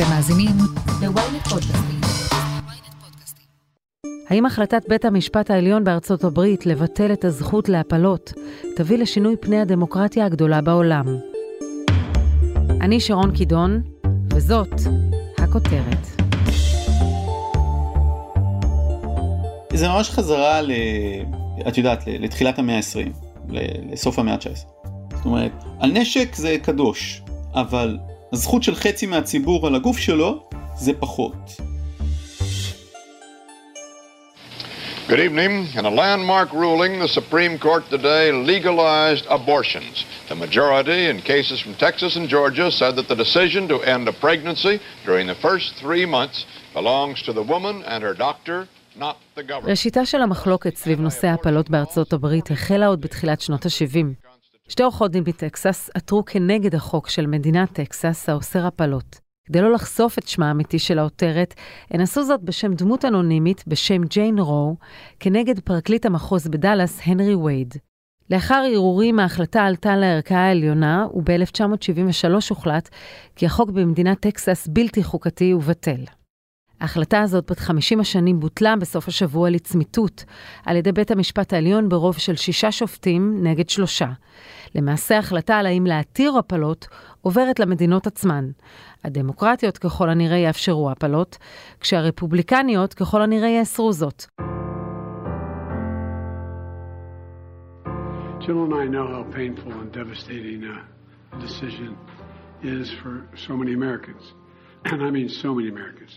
אתם מאזינים ל-ynet פודקאסטים. האם החלטת בית המשפט העליון בארצות הברית לבטל את הזכות להפלות תביא לשינוי פני הדמוקרטיה הגדולה בעולם? אני שרון קידון, וזאת הכותרת. זה ממש חזרה, ל... את יודעת, לתחילת המאה ה-20, לסוף המאה ה-19. זאת אומרת, על נשק זה קדוש, אבל הזכות של חצי מהציבור על הגוף שלו זה פחות. Good evening. In a landmark ruling, the Supreme Court today legalized abortions. The majority in cases from Texas and Georgia said that the decision to end a pregnancy during the first three months belongs to the woman and her doctor. ראשיתה של המחלוקת סביב נושא ההפלות בארצות הברית החלה עוד בתחילת שנות ה-70. שתי עורכות דין מטקסס עתרו כנגד החוק של מדינת טקסס האוסר הפלות. כדי לא לחשוף את שמה האמיתי של העותרת, הן עשו זאת בשם דמות אנונימית בשם ג'יין רו, כנגד פרקליט המחוז בדאלאס, הנרי וייד. לאחר ערעורים ההחלטה עלתה לערכאה העליונה, וב-1973 הוחלט כי החוק במדינת טקסס בלתי חוקתי ובטל. ההחלטה הזאת בת 50 השנים בוטלה בסוף השבוע לצמיתות על ידי בית המשפט העליון ברוב של שישה שופטים נגד שלושה. למעשה ההחלטה על האם להתיר הפלות עוברת למדינות עצמן. הדמוקרטיות ככל הנראה יאפשרו הפלות, כשהרפובליקניות ככל הנראה יאסרו זאת. Jill and I mean so many Americans.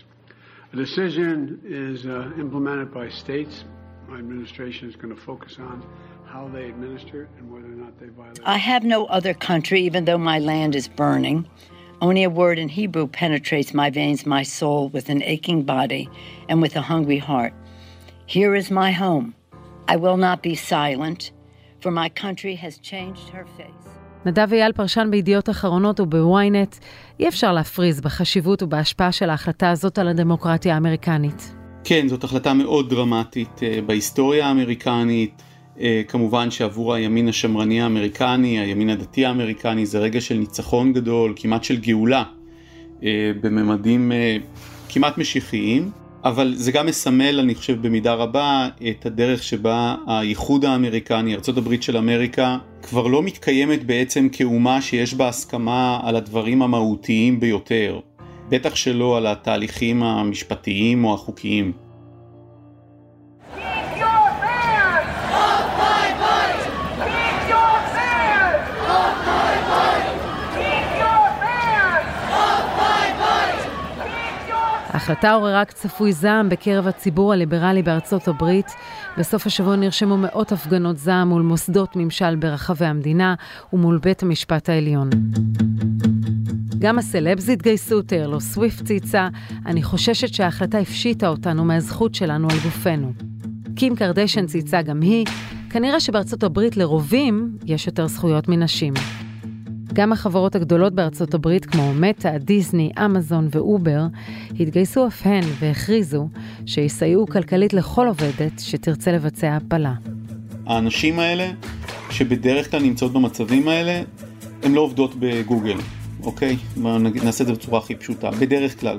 The decision is uh, implemented by states. My administration is going to focus on how they administer it and whether or not they violate. I have no other country, even though my land is burning. Only a word in Hebrew penetrates my veins, my soul, with an aching body and with a hungry heart. Here is my home. I will not be silent, for my country has changed her face. נדב אייל פרשן בידיעות אחרונות ובוויינט, אי אפשר להפריז בחשיבות ובהשפעה של ההחלטה הזאת על הדמוקרטיה האמריקנית. כן, זאת החלטה מאוד דרמטית uh, בהיסטוריה האמריקנית. Uh, כמובן שעבור הימין השמרני האמריקני, הימין הדתי האמריקני, זה רגע של ניצחון גדול, כמעט של גאולה, uh, בממדים כמעט משיחיים. אבל זה גם מסמל, אני חושב, במידה רבה, את הדרך שבה האיחוד האמריקני, ארה"ב של אמריקה, כבר לא מתקיימת בעצם כאומה שיש בה הסכמה על הדברים המהותיים ביותר. בטח שלא על התהליכים המשפטיים או החוקיים. ההחלטה עוררה כצפוי זעם בקרב הציבור הליברלי בארצות הברית. בסוף השבוע נרשמו מאות הפגנות זעם מול מוסדות ממשל ברחבי המדינה ומול בית המשפט העליון. גם הסלבס התגייסו, טיילור סוויפט צייצה, אני חוששת שההחלטה הפשיטה אותנו מהזכות שלנו על גופנו. קים קרדשן צייצה גם היא, כנראה שבארצות הברית לרובים יש יותר זכויות מנשים. גם החברות הגדולות בארצות הברית, כמו מטא, דיסני, אמזון ואובר, התגייסו אף הן והכריזו שיסייעו כלכלית לכל עובדת שתרצה לבצע הפלה. האנשים האלה, שבדרך כלל נמצאות במצבים האלה, הן לא עובדות בגוגל, אוקיי? נעשה את זה בצורה הכי פשוטה, בדרך כלל.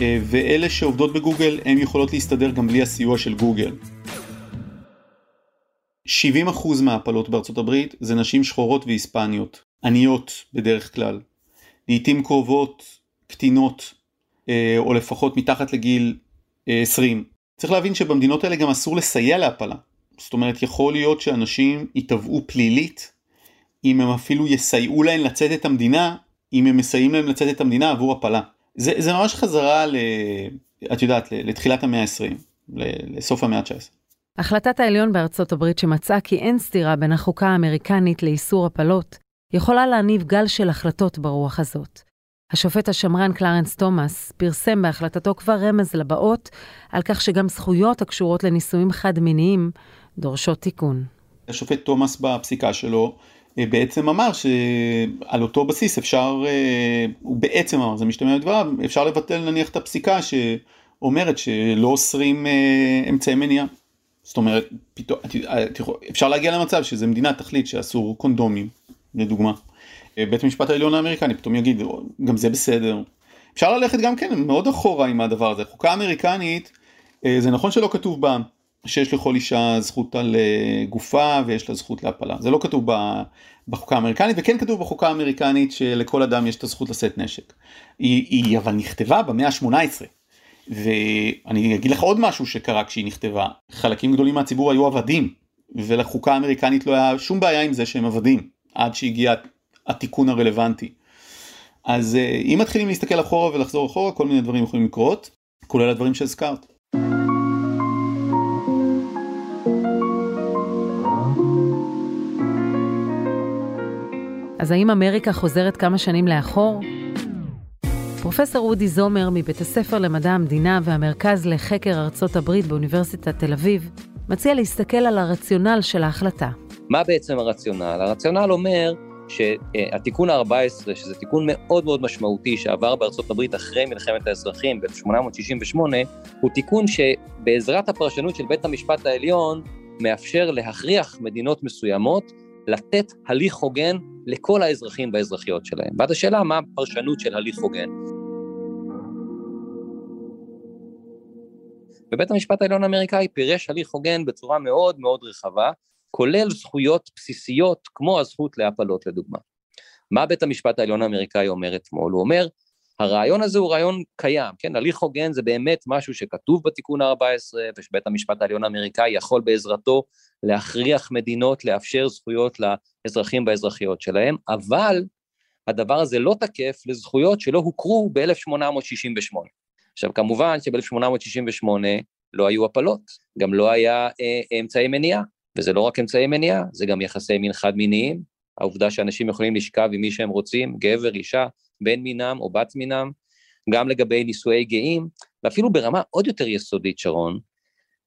אה, ואלה שעובדות בגוגל, הן יכולות להסתדר גם בלי הסיוע של גוגל. 70% מההפלות בארצות הברית זה נשים שחורות והיספניות, עניות בדרך כלל. לעיתים קרובות קטינות, אה, או לפחות מתחת לגיל אה, 20. צריך להבין שבמדינות האלה גם אסור לסייע להפלה. זאת אומרת, יכול להיות שאנשים ייתבעו פלילית אם הם אפילו יסייעו להם לצאת את המדינה, אם הם מסייעים להם לצאת את המדינה עבור הפלה. זה, זה ממש חזרה, ל, את יודעת, לתחילת המאה ה-20, לסוף המאה ה-19. החלטת העליון בארצות הברית שמצאה כי אין סתירה בין החוקה האמריקנית לאיסור הפלות, יכולה להניב גל של החלטות ברוח הזאת. השופט השמרן קלרנס תומאס פרסם בהחלטתו כבר רמז לבאות על כך שגם זכויות הקשורות לנישואים חד-מיניים דורשות תיקון. השופט תומאס בפסיקה שלו אה, בעצם אמר שעל אותו בסיס אפשר, אה, הוא בעצם אמר, זה משתמע מדבריו, אפשר לבטל נניח את הפסיקה שאומרת שלא אוסרים אה, אמצעי מניעה. זאת אומרת, פתאום, יכול- אפשר להגיע למצב שזה מדינה תחליט שאסור קונדומים, לדוגמה. בית המשפט העליון האמריקני פתאום יגיד, גם זה בסדר. אפשר ללכת גם כן מאוד אחורה עם הדבר הזה. חוקה אמריקנית, אה, זה נכון שלא כתוב בה שיש לכל אישה זכות על אה, גופה ויש לה זכות להפלה. זה לא כתוב בחוקה האמריקנית, וכן כתוב בחוקה האמריקנית שלכל אדם יש את הזכות לשאת נשק. היא, היא אבל נכתבה במאה ה-18. ואני אגיד לך עוד משהו שקרה כשהיא נכתבה. חלקים גדולים מהציבור היו עבדים, ולחוקה האמריקנית לא היה שום בעיה עם זה שהם עבדים, עד שהגיע התיקון הרלוונטי. אז אה, אם מתחילים להסתכל אחורה ולחזור אחורה, כל מיני דברים יכולים לקרות, כולל הדברים שהזכרת. אז האם אמריקה חוזרת כמה שנים לאחור? פרופסור אודי זומר מבית הספר למדע המדינה והמרכז לחקר ארצות הברית באוניברסיטת תל אביב, מציע להסתכל על הרציונל של ההחלטה. מה בעצם הרציונל? הרציונל אומר שהתיקון ה-14, שזה תיקון מאוד מאוד משמעותי שעבר בארצות הברית אחרי מלחמת האזרחים ב-1868, הוא תיקון שבעזרת הפרשנות של בית המשפט העליון מאפשר להכריח מדינות מסוימות לתת הליך הוגן לכל האזרחים והאזרחיות שלהם. ואז השאלה, מה הפרשנות של הליך הוגן? ובית המשפט העליון האמריקאי פירש הליך הוגן בצורה מאוד מאוד רחבה, כולל זכויות בסיסיות כמו הזכות להפלות לדוגמה. מה בית המשפט העליון האמריקאי אומר אתמול? הוא אומר, הרעיון הזה הוא רעיון קיים, כן? הליך הוגן זה באמת משהו שכתוב בתיקון ה-14, ושבית המשפט העליון האמריקאי יכול בעזרתו להכריח מדינות לאפשר זכויות לאזרחים והאזרחיות שלהם, אבל הדבר הזה לא תקף לזכויות שלא הוכרו ב-1868. עכשיו, כמובן שב-1868 לא היו הפלות, גם לא היה אה, אמצעי מניעה, וזה לא רק אמצעי מניעה, זה גם יחסי מין חד-מיניים, העובדה שאנשים יכולים לשכב עם מי שהם רוצים, גבר, אישה, בן מינם או בת מינם, גם לגבי נישואי גאים, ואפילו ברמה עוד יותר יסודית, שרון,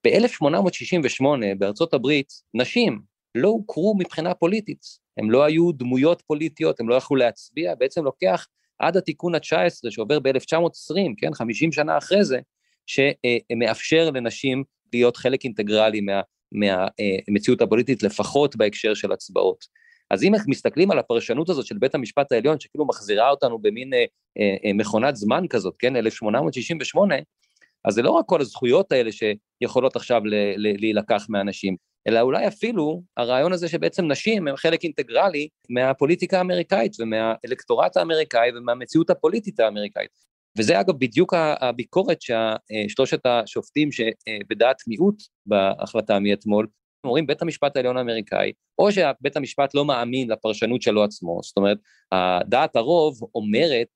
ב-1868 בארצות הברית, נשים לא הוכרו מבחינה פוליטית, הם לא היו דמויות פוליטיות, הם לא יכלו להצביע, בעצם לוקח עד התיקון ה-19 שעובר ב-1920, כן, 50 שנה אחרי זה, שמאפשר לנשים להיות חלק אינטגרלי מה, מהמציאות הפוליטית, לפחות בהקשר של הצבעות. אז אם מסתכלים על הפרשנות הזאת של בית המשפט העליון, שכאילו מחזירה אותנו במין אה, אה, מכונת זמן כזאת, כן, 1868, אז זה לא רק כל הזכויות האלה שיכולות עכשיו להילקח מאנשים, אלא אולי אפילו הרעיון הזה שבעצם נשים הם חלק אינטגרלי מהפוליטיקה האמריקאית ומהאלקטורט האמריקאי ומהמציאות הפוליטית האמריקאית. וזה אגב בדיוק הביקורת ששלושת השופטים שבדעת מיעוט בהחלטה מאתמול, אומרים בית המשפט העליון האמריקאי, או שבית המשפט לא מאמין לפרשנות שלו עצמו, זאת אומרת, דעת הרוב אומרת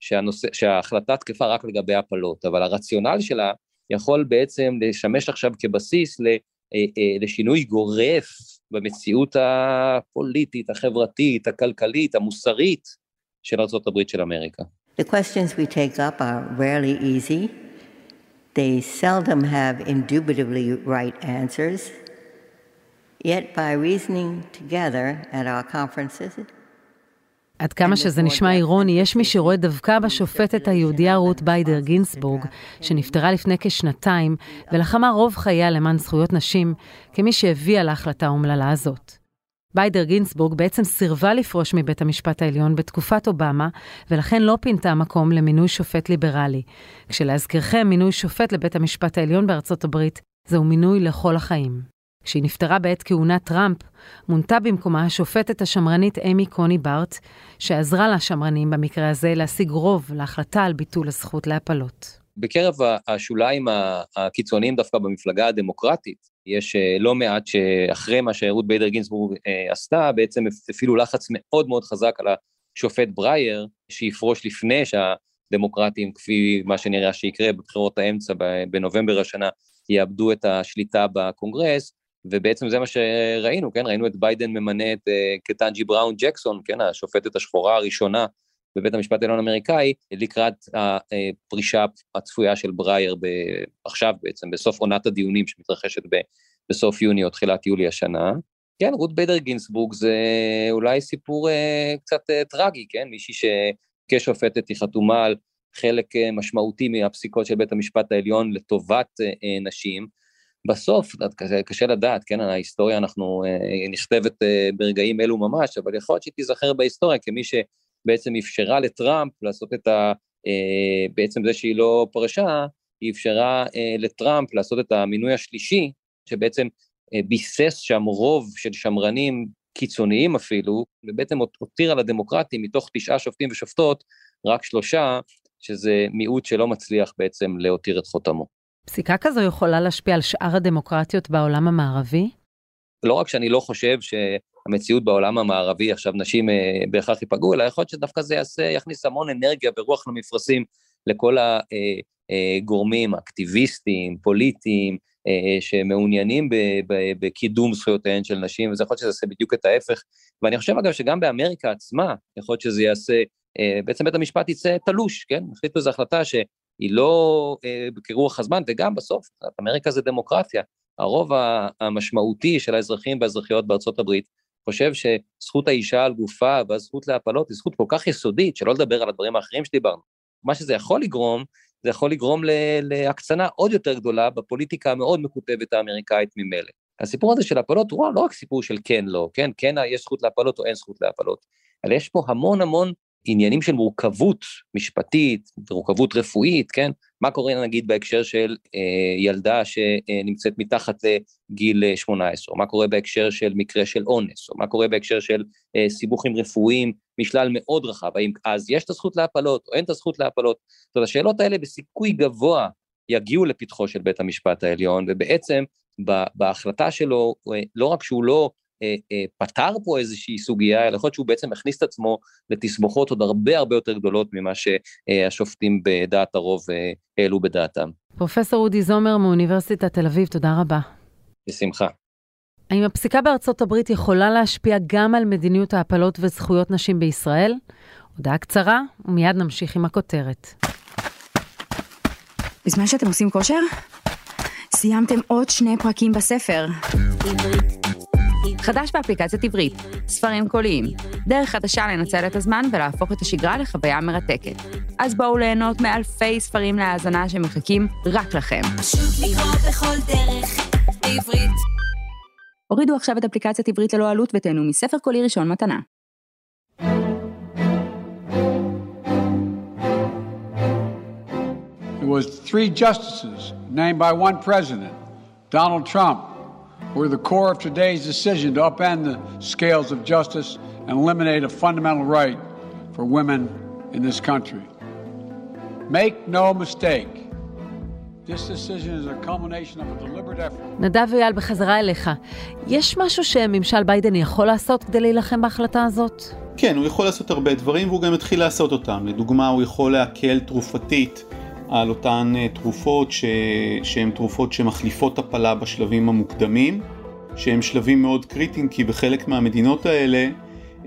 שהנושא, שההחלטה תקפה רק לגבי הפלות, אבל הרציונל שלה יכול בעצם לשמש עכשיו כבסיס אה, לשינוי גורף במציאות הפוליטית, החברתית, הכלכלית, המוסרית של ארה"ב של אמריקה. The questions we take up are rarely easy. They seldom have indubitably right answers. Yet by reasoning together at our conferences, עד כמה שזה נשמע אירוני, יש מי שרואה דווקא בשופטת היהודייה רות ביידר גינסבורג, שנפטרה לפני כשנתיים, ולחמה רוב חייה למען זכויות נשים, כמי שהביאה להחלטה האומללה הזאת. ביידר גינסבורג בעצם סירבה לפרוש מבית המשפט העליון בתקופת אובמה, ולכן לא פינתה מקום למינוי שופט ליברלי. כשלהזכירכם, מינוי שופט לבית המשפט העליון בארצות הברית זהו מינוי לכל החיים. כשהיא נפטרה בעת כהונת טראמפ, מונתה במקומה השופטת השמרנית אמי קוני בארט, שעזרה לשמרנים במקרה הזה להשיג רוב להחלטה על ביטול הזכות להפלות. בקרב השוליים הקיצוניים דווקא במפלגה הדמוקרטית, יש אה, לא מעט שאחרי מה שרות ביידר גינסבורג אה, עשתה, בעצם הפעילו לחץ מאוד מאוד חזק על השופט ברייר, שיפרוש לפני שהדמוקרטים, כפי מה שנראה שיקרה בבחירות האמצע בנובמבר השנה, יאבדו את השליטה בקונגרס, ובעצם זה מה שראינו, כן? ראינו את ביידן ממנה את אה, קטנג'י בראון ג'קסון, כן? השופטת השחורה הראשונה בבית המשפט העליון האמריקאי, לקראת הפרישה הצפויה של ברייר ב- עכשיו בעצם, בסוף עונת הדיונים שמתרחשת ב- בסוף יוני או תחילת יולי השנה. כן, רות ביידר גינסבורג זה אולי סיפור uh, קצת uh, טרגי, כן? מישהי שכשופטת היא חתומה על חלק uh, משמעותי מהפסיקות של בית המשפט העליון לטובת uh, נשים, בסוף, קשה, קשה לדעת, כן, ההיסטוריה אנחנו, אה, נכתבת אה, ברגעים אלו ממש, אבל יכול להיות שהיא תיזכר בהיסטוריה כמי שבעצם אפשרה לטראמפ לעשות את אה, בעצם זה שהיא לא פרשה, היא אפשרה לטראמפ לעשות את המינוי השלישי, שבעצם ביסס שם רוב של שמרנים קיצוניים אפילו, ובעצם הותירה לדמוקרטים מתוך תשעה שופטים ושופטות, רק שלושה, שזה מיעוט שלא מצליח בעצם להותיר את חותמו. פסיקה כזו יכולה להשפיע על שאר הדמוקרטיות בעולם המערבי? לא רק שאני לא חושב שהמציאות בעולם המערבי, עכשיו נשים אה, בהכרח ייפגעו, אלא יכול להיות שדווקא זה יעשה, יכניס המון אנרגיה ורוח למפרשים לכל הגורמים, אקטיביסטים, פוליטיים, אה, שמעוניינים בקידום זכויותיהן של נשים, וזה יכול להיות שזה יעשה בדיוק את ההפך. ואני חושב אגב שגם באמריקה עצמה, יכול להיות שזה יעשה, אה, בעצם בית המשפט יצא תלוש, כן? החליטו איזו החלטה שהיא לא אה, כרוח הזמן, וגם בסוף, אמריקה זה דמוקרטיה. הרוב המשמעותי של האזרחים והאזרחיות בארצות הברית חושב שזכות האישה על גופה והזכות להפלות היא זכות כל כך יסודית, שלא לדבר על הדברים האחרים שדיברנו. מה שזה יכול לגרום, זה יכול לגרום להקצנה עוד יותר גדולה בפוליטיקה המאוד מקוטבת האמריקאית ממילא. הסיפור הזה של הפלות הוא לא רק סיפור של כן לא, כן, כן יש זכות להפלות או אין זכות להפלות, אלא יש פה המון המון עניינים של מורכבות משפטית, מורכבות רפואית, כן? מה קורה נגיד בהקשר של אה, ילדה שנמצאת מתחת לגיל 18, או מה קורה בהקשר של מקרה של אונס, או מה קורה בהקשר של אה, סיבוכים רפואיים משלל מאוד רחב, האם אז יש את הזכות להפלות או אין את הזכות להפלות? זאת אומרת, השאלות האלה בסיכוי גבוה יגיעו לפתחו של בית המשפט העליון, ובעצם בהחלטה שלו, אה, לא רק שהוא לא אה, אה, פתר פה איזושהי סוגיה, אלא יכול להיות שהוא בעצם הכניס את עצמו לתסבוכות עוד הרבה הרבה יותר גדולות ממה שהשופטים בדעת הרוב אה, העלו בדעתם. פרופסור אודי זומר מאוניברסיטת תל אביב, תודה רבה. בשמחה. האם הפסיקה בארצות הברית יכולה להשפיע גם על מדיניות ההפלות וזכויות נשים בישראל? הודעה קצרה, ומיד נמשיך עם הכותרת. בזמן שאתם עושים כושר, סיימתם עוד שני פרקים בספר. חדש באפליקציית עברית, ספרים קוליים, דרך חדשה לנצל את הזמן ולהפוך את השגרה לחוויה מרתקת. אז בואו ליהנות מאלפי ספרים להאזנה שמחכים רק לכם. פשוט לקרוא בכל דרך, בעברית. הורידו עכשיו את אפליקציית עברית ללא עלות ותהנו מספר קולי ראשון מתנה. It was three justices named by one president, Donald Trump, who are the core of today's decision to upend the scales of justice and eliminate a fundamental right for women in this country. Make no mistake, this decision is a culmination of a deliberate effort. נדב אייל, בחזרה אליך. יש משהו שממשל ביידן יכול לעשות כדי להילחם בהחלטה הזאת? כן, הוא יכול לעשות הרבה דברים והוא גם התחיל לעשות אותם. לדוגמה, הוא יכול להקל תרופתית על אותן אה, תרופות ש... שהן תרופות שמחליפות הפלה בשלבים המוקדמים, שהם שלבים מאוד קריטיים כי בחלק מהמדינות האלה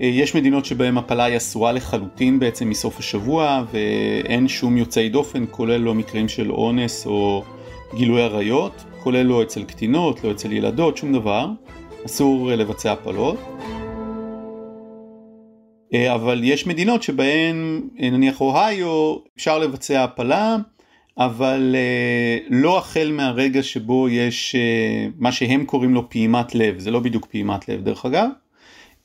אה, יש מדינות שבהן הפלה היא אסורה לחלוטין בעצם מסוף השבוע ואין שום יוצאי דופן כולל לא מקרים של אונס או גילוי עריות, כולל לא אצל קטינות, לא אצל ילדות, שום דבר, אסור אה, לבצע הפלות. אבל יש מדינות שבהן נניח אוהיו אפשר לבצע הפלה אבל uh, לא החל מהרגע שבו יש uh, מה שהם קוראים לו פעימת לב, זה לא בדיוק פעימת לב דרך אגב,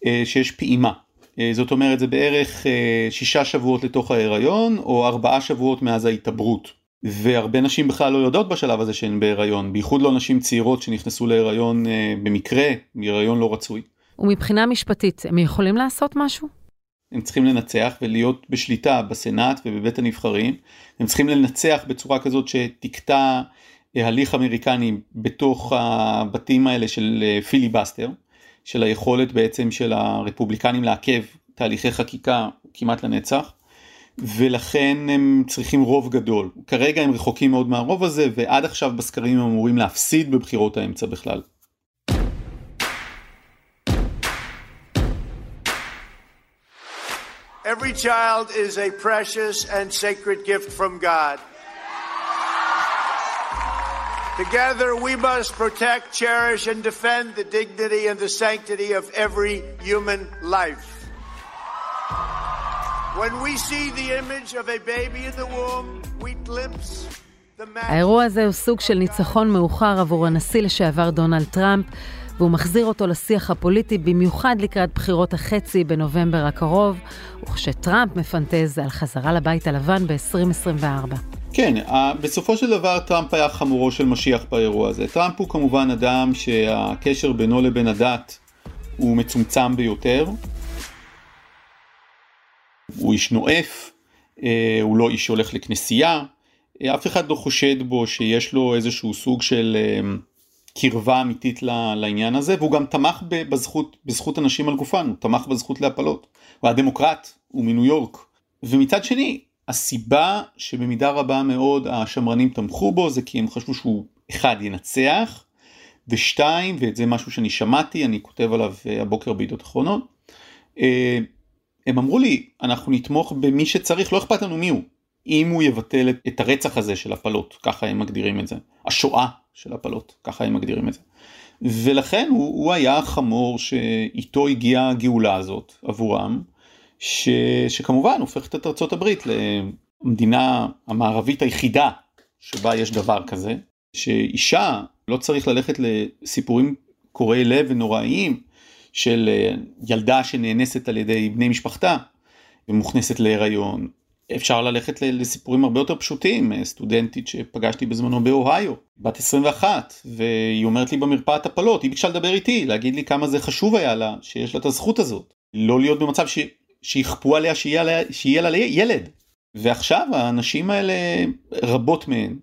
uh, שיש פעימה. Uh, זאת אומרת זה בערך uh, שישה שבועות לתוך ההיריון או ארבעה שבועות מאז ההתעברות. והרבה נשים בכלל לא יודעות בשלב הזה שהן בהיריון, בייחוד לא נשים צעירות שנכנסו להיריון uh, במקרה, מהיריון לא רצוי. ומבחינה משפטית, הם יכולים לעשות משהו? הם צריכים לנצח ולהיות בשליטה בסנאט ובבית הנבחרים. הם צריכים לנצח בצורה כזאת שתקטע הליך אמריקני בתוך הבתים האלה של פיליבסטר, של היכולת בעצם של הרפובליקנים לעכב תהליכי חקיקה כמעט לנצח. ולכן הם צריכים רוב גדול. כרגע הם רחוקים מאוד מהרוב הזה ועד עכשיו בסקרים הם אמורים להפסיד בבחירות האמצע בכלל. Every child is a precious and sacred gift from God. Together, we must protect, cherish, and defend the dignity and the sanctity of every human life. When we see the image of a baby in the womb, we glimpse the האירוע הזה הוא סוג של ניצחון מאוחר עבור הנשיא לשעבר דונלד טראמפ, והוא מחזיר אותו לשיח הפוליטי במיוחד לקראת בחירות החצי בנובמבר הקרוב, וכשטראמפ מפנטז על חזרה לבית הלבן ב-2024. כן, בסופו של דבר טראמפ היה חמורו של משיח באירוע הזה. טראמפ הוא כמובן אדם שהקשר בינו לבין הדת הוא מצומצם ביותר. הוא איש נואף, אה, הוא לא איש שהולך לכנסייה, אה, אף אחד לא חושד בו שיש לו איזשהו סוג של אה, קרבה אמיתית לעניין הזה, והוא גם תמך בזכות, בזכות אנשים על גופן, הוא תמך בזכות להפלות. הוא היה דמוקרט, הוא מניו יורק. ומצד שני, הסיבה שבמידה רבה מאוד השמרנים תמכו בו זה כי הם חשבו שהוא אחד ינצח, ושתיים, ואת זה משהו שאני שמעתי, אני כותב עליו הבוקר בעידות אחרונות, הם אמרו לי, אנחנו נתמוך במי שצריך, לא אכפת לנו מי הוא. אם הוא יבטל את, הרצח הזה של הפלות, ככה הם מגדירים את זה. השואה של הפלות, ככה הם מגדירים את זה. ולכן הוא, הוא היה החמור שאיתו הגיעה הגאולה הזאת עבורם, ש, שכמובן הופכת את ארצות הברית למדינה המערבית היחידה שבה יש דבר כזה, שאישה לא צריך ללכת לסיפורים קורעי לב ונוראיים של ילדה שנאנסת על ידי בני משפחתה ומוכנסת להיריון. אפשר ללכת לסיפורים הרבה יותר פשוטים, אה, סטודנטית שפגשתי בזמנו באוהיו, בת 21, והיא אומרת לי במרפאת הפלות, היא ביקשה לדבר איתי, להגיד לי כמה זה חשוב היה לה, שיש לה את הזכות הזאת, לא להיות במצב ש... שיכפו עליה שיהיה לה, שיהיה לה ילד. ועכשיו האנשים האלה, רבות מהן,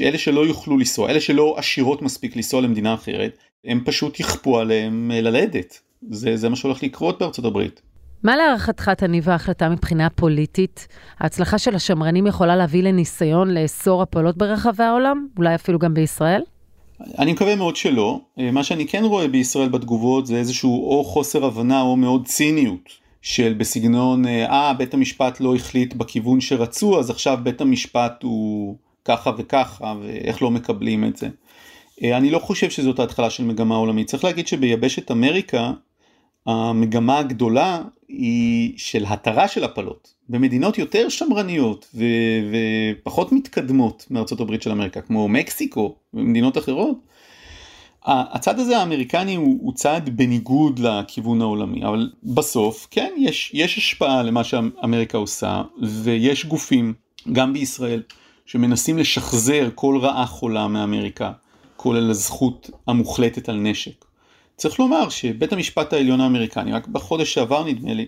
אלה שלא יוכלו לנסוע, אלה שלא עשירות מספיק לנסוע למדינה אחרת, הם פשוט יכפו עליהם אה, ללדת. זה, זה מה שהולך לקרות בארצות הברית. מה להערכתך תניב ההחלטה מבחינה פוליטית? ההצלחה של השמרנים יכולה להביא לניסיון לאסור הפלות ברחבי העולם? אולי אפילו גם בישראל? אני מקווה מאוד שלא. אה, מה שאני כן רואה בישראל בתגובות זה איזשהו או חוסר הבנה או מאוד ציניות של בסגנון, אה, ah, בית המשפט לא החליט בכיוון שרצו, אז עכשיו בית המשפט הוא ככה וככה, ואיך לא מקבלים את זה. אה, אני לא חושב שזאת ההתחלה של מגמה עולמית. צריך להגיד שביבשת אמריקה, המגמה הגדולה היא של התרה של הפלות. במדינות יותר שמרניות ו- ופחות מתקדמות מארצות הברית של אמריקה, כמו מקסיקו ומדינות אחרות, הצד הזה האמריקני הוא, הוא צעד בניגוד לכיוון העולמי, אבל בסוף כן יש, יש השפעה למה שאמריקה עושה ויש גופים, גם בישראל, שמנסים לשחזר כל רעה חולה מאמריקה, כולל הזכות המוחלטת על נשק. צריך לומר שבית המשפט העליון האמריקני, רק בחודש שעבר נדמה לי,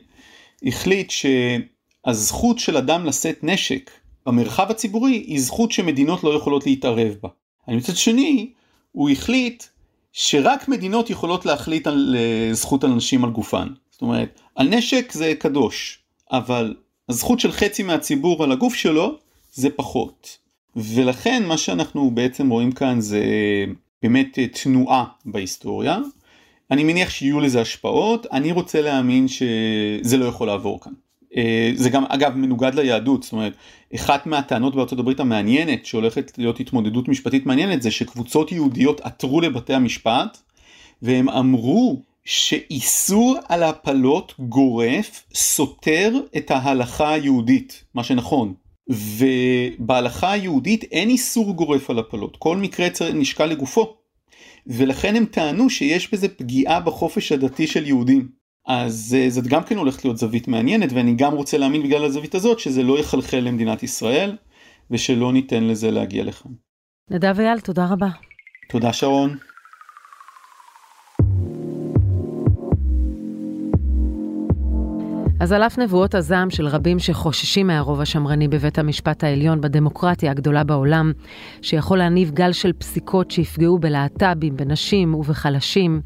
החליט שהזכות של אדם לשאת נשק במרחב הציבורי היא זכות שמדינות לא יכולות להתערב בה. מצד שני, הוא החליט שרק מדינות יכולות להחליט על זכות אנשים על גופן. זאת אומרת, הנשק זה קדוש, אבל הזכות של חצי מהציבור על הגוף שלו זה פחות. ולכן מה שאנחנו בעצם רואים כאן זה באמת תנועה בהיסטוריה. אני מניח שיהיו לזה השפעות, אני רוצה להאמין שזה לא יכול לעבור כאן. אה, זה גם אגב מנוגד ליהדות, זאת אומרת, אחת מהטענות בארצות הברית המעניינת שהולכת להיות התמודדות משפטית מעניינת זה שקבוצות יהודיות עתרו לבתי המשפט והם אמרו שאיסור על הפלות גורף סותר את ההלכה היהודית, מה שנכון. ובהלכה היהודית אין איסור גורף על הפלות, כל מקרה נשקל לגופו. ולכן הם טענו שיש בזה פגיעה בחופש הדתי של יהודים. אז אה, זאת גם כן הולכת להיות זווית מעניינת ואני גם רוצה להאמין בגלל הזווית הזאת שזה לא יחלחל למדינת ישראל ושלא ניתן לזה להגיע לכאן. נדב אייל, תודה רבה. תודה שרון. אז על אף נבואות הזעם של רבים שחוששים מהרוב השמרני בבית המשפט העליון בדמוקרטיה הגדולה בעולם, שיכול להניב גל של פסיקות שיפגעו בלהט"בים, בנשים ובחלשים,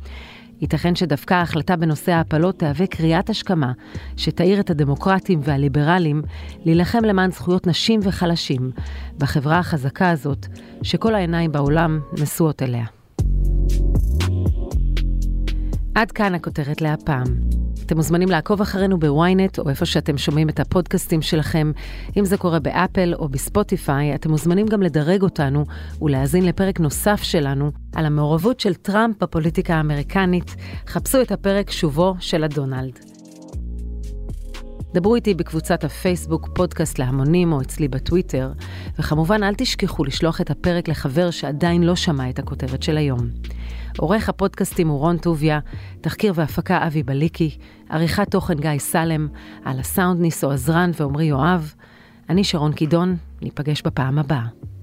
ייתכן שדווקא ההחלטה בנושא ההפלות תהווה קריאת השכמה שתאיר את הדמוקרטים והליברלים להילחם למען זכויות נשים וחלשים בחברה החזקה הזאת, שכל העיניים בעולם נשואות אליה. עד כאן הכותרת להפעם. אתם מוזמנים לעקוב אחרינו בוויינט, או איפה שאתם שומעים את הפודקאסטים שלכם. אם זה קורה באפל או בספוטיפיי, אתם מוזמנים גם לדרג אותנו ולהאזין לפרק נוסף שלנו על המעורבות של טראמפ בפוליטיקה האמריקנית. חפשו את הפרק שובו של הדונלד. דברו איתי בקבוצת הפייסבוק פודקאסט להמונים או אצלי בטוויטר, וכמובן אל תשכחו לשלוח את הפרק לחבר שעדיין לא שמע את הכותרת של היום. עורך הפודקאסטים הוא רון טוביה, תחקיר והפקה אבי בליקי, עריכת תוכן גיא סלם, על הסאונד ניסו עזרן ועמרי יואב. אני שרון קידון, ניפגש בפעם הבאה.